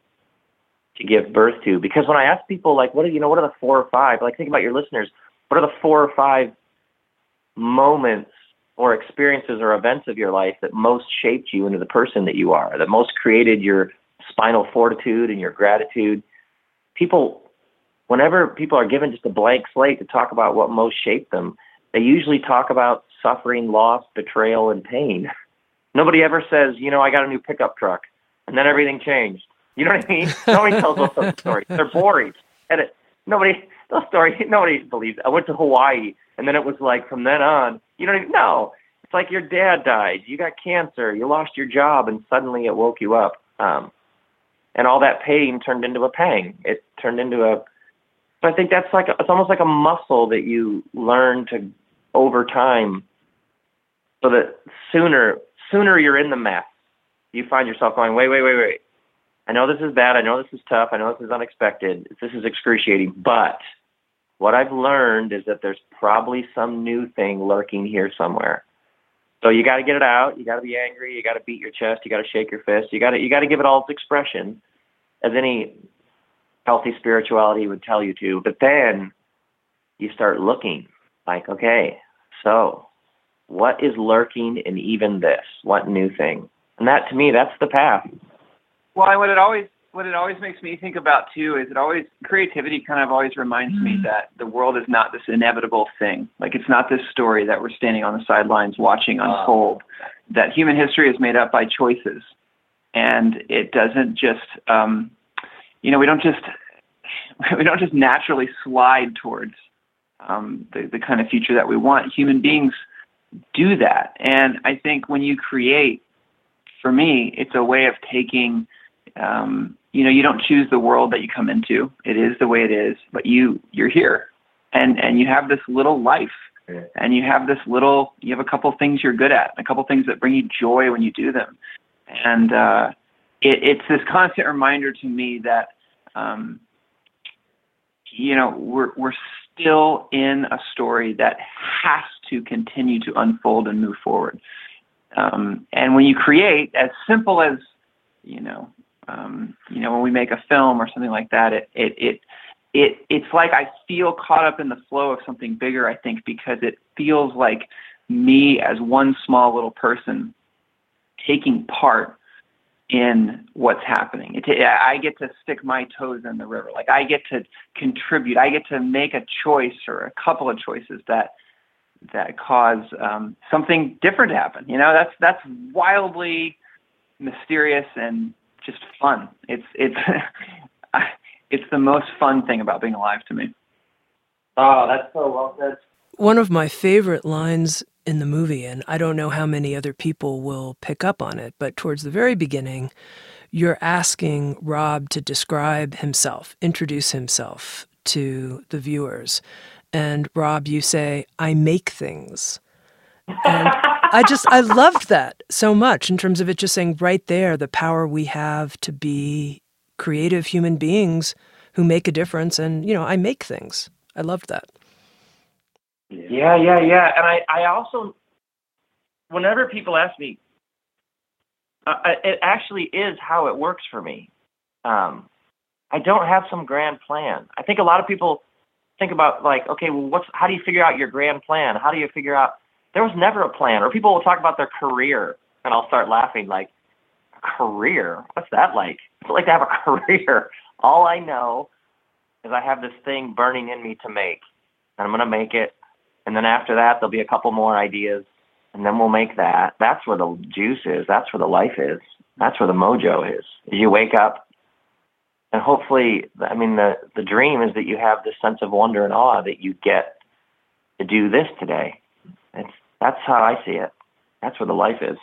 to give birth to. Because when I ask people, like, what are you know, what are the four or five? Like, think about your listeners. What are the four or five moments or experiences or events of your life that most shaped you into the person that you are, that most created your spinal fortitude and your gratitude? People, whenever people are given just a blank slate to talk about what most shaped them, they usually talk about suffering, loss, betrayal, and pain. (laughs) Nobody ever says, you know, I got a new pickup truck and then everything changed You know what I mean? (laughs) Nobody tells those stories. They're boring. And it, nobody, those stories, (laughs) nobody believes. I went to Hawaii, and then it was like from then on, you know, no. It's like your dad died, you got cancer, you lost your job, and suddenly it woke you up. Um, and all that pain turned into a pang. It turned into a. I think that's like a, it's almost like a muscle that you learn to over time, so that sooner sooner you're in the mess, you find yourself going, wait, wait, wait, wait. I know this is bad. I know this is tough. I know this is unexpected. This is excruciating. But what I've learned is that there's probably some new thing lurking here somewhere. So you got to get it out. You got to be angry. You got to beat your chest. You got to shake your fist. You got to you got to give it all its expression, as any healthy spirituality would tell you to. But then you start looking like, okay, so what is lurking in even this? What new thing? And that to me, that's the path. Well, and what it always what it always makes me think about too is it always creativity kind of always reminds mm-hmm. me that the world is not this inevitable thing. Like it's not this story that we're standing on the sidelines watching unfold. That human history is made up by choices, and it doesn't just um, you know we don't just (laughs) we don't just naturally slide towards um, the the kind of future that we want. Human beings do that, and I think when you create, for me, it's a way of taking um, you know, you don't choose the world that you come into. It is the way it is, but you you're here, and and you have this little life, and you have this little. You have a couple things you're good at, a couple things that bring you joy when you do them, and uh, it, it's this constant reminder to me that, um, you know, we're we're still in a story that has to continue to unfold and move forward. Um, and when you create, as simple as you know, um, you know, when we make a film or something like that, it, it, it, it, it's like I feel caught up in the flow of something bigger, I think, because it feels like me as one small little person taking part in what's happening. It, I get to stick my toes in the river. Like I get to contribute. I get to make a choice or a couple of choices that that cause um, something different to happen. You know, that's that's wildly mysterious and just fun. It's it's (laughs) it's the most fun thing about being alive to me. Oh, that's so well said. One of my favorite lines in the movie, and I don't know how many other people will pick up on it, but towards the very beginning, you're asking Rob to describe himself, introduce himself to the viewers. And Rob, you say, I make things. And (laughs) I just I loved that so much in terms of it just saying right there the power we have to be creative human beings who make a difference and you know I make things. I loved that. Yeah, yeah, yeah. And I I also whenever people ask me uh, it actually is how it works for me. Um, I don't have some grand plan. I think a lot of people think about like, okay, well, what's how do you figure out your grand plan? How do you figure out there was never a plan. Or people will talk about their career, and I'll start laughing like, career? What's that like? It's like to have a (laughs) career. All I know is I have this thing burning in me to make, and I'm going to make it. And then after that, there'll be a couple more ideas, and then we'll make that. That's where the juice is. That's where the life is. That's where the mojo is. You wake up, and hopefully, I mean, the the dream is that you have this sense of wonder and awe that you get to do this today. It's that's how I see it. That's where the life is.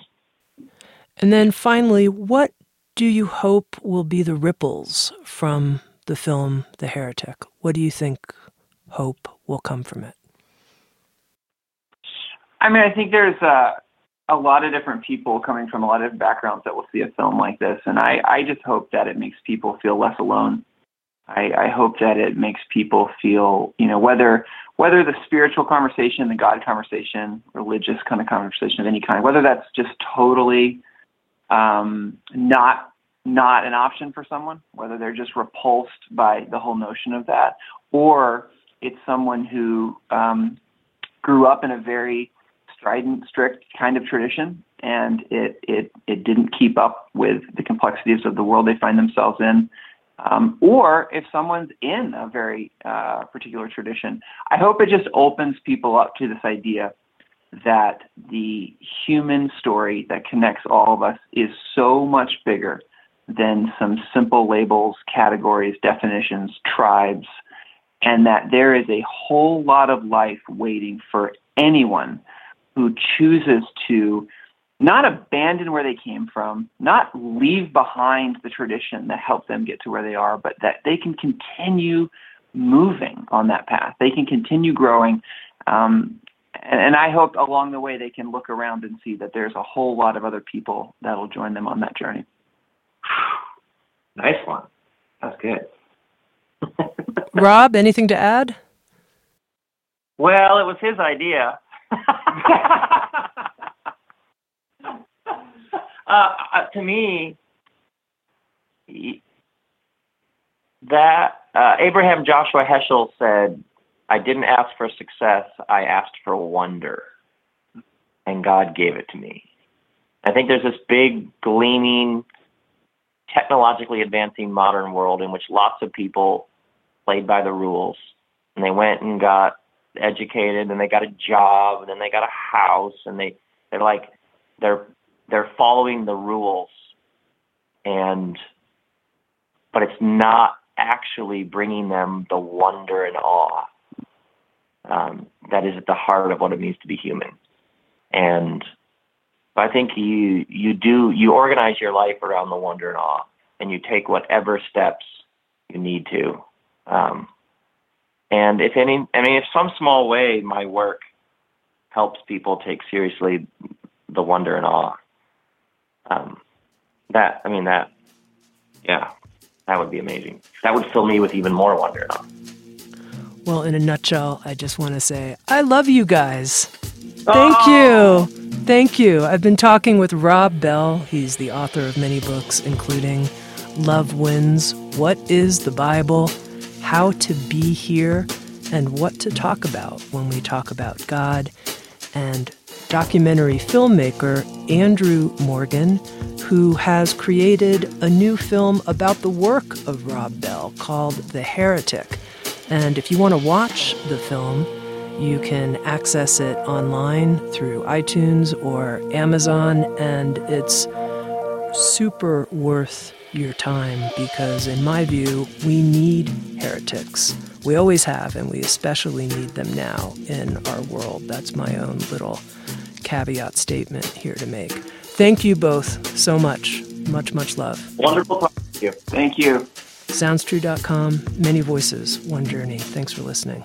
And then finally, what do you hope will be the ripples from the film The Heretic? What do you think hope will come from it? I mean, I think there's a, a lot of different people coming from a lot of backgrounds that will see a film like this. And I, I just hope that it makes people feel less alone. I, I hope that it makes people feel, you know, whether whether the spiritual conversation, the God conversation, religious kind of conversation of any kind, whether that's just totally um, not not an option for someone, whether they're just repulsed by the whole notion of that, or it's someone who um, grew up in a very strident, strict kind of tradition, and it it it didn't keep up with the complexities of the world they find themselves in. Um, or if someone's in a very uh, particular tradition, I hope it just opens people up to this idea that the human story that connects all of us is so much bigger than some simple labels, categories, definitions, tribes, and that there is a whole lot of life waiting for anyone who chooses to not abandon where they came from, not leave behind the tradition that helped them get to where they are, but that they can continue moving on that path. They can continue growing. Um, and, and I hope along the way they can look around and see that there's a whole lot of other people that'll join them on that journey. (sighs) Nice one. That's good. (laughs) Rob, anything to add? Well, it was his idea. (laughs) (laughs) Uh, uh, to me, that uh, Abraham Joshua Heschel said, "I didn't ask for success; I asked for wonder, and God gave it to me." I think there's this big, gleaming, technologically advancing modern world in which lots of people played by the rules, and they went and got educated, and they got a job, and then they got a house, and they they're like they're they're following the rules. And but it's not actually bringing them the wonder and awe um, that is at the heart of what it means to be human. And I think you you do you organize your life around the wonder and awe and you take whatever steps you need to um, and if any I mean if some small way my work helps people take seriously the wonder and awe um, that I mean that yeah that would be amazing. That would fill me with even more wonder. Well, in a nutshell, I just want to say I love you guys. Thank oh. you. Thank you. I've been talking with Rob Bell. He's the author of many books, including Love Wins, What is the Bible, How to Be Here, and What to Talk About when we talk about God, and documentary filmmaker Andrew Morgan, who has created a new film about the work of Rob Bell called The Heretic. And if you want to watch the film, you can access it online through iTunes or Amazon, and it's super worth your time because, in my view, we need heretics. We always have, and we especially need them now in our world. That's my own little caveat statement here to make. Thank you both so much. Much, much love. Wonderful talking to you. Thank you. SoundsTrue.com, many voices, one journey. Thanks for listening.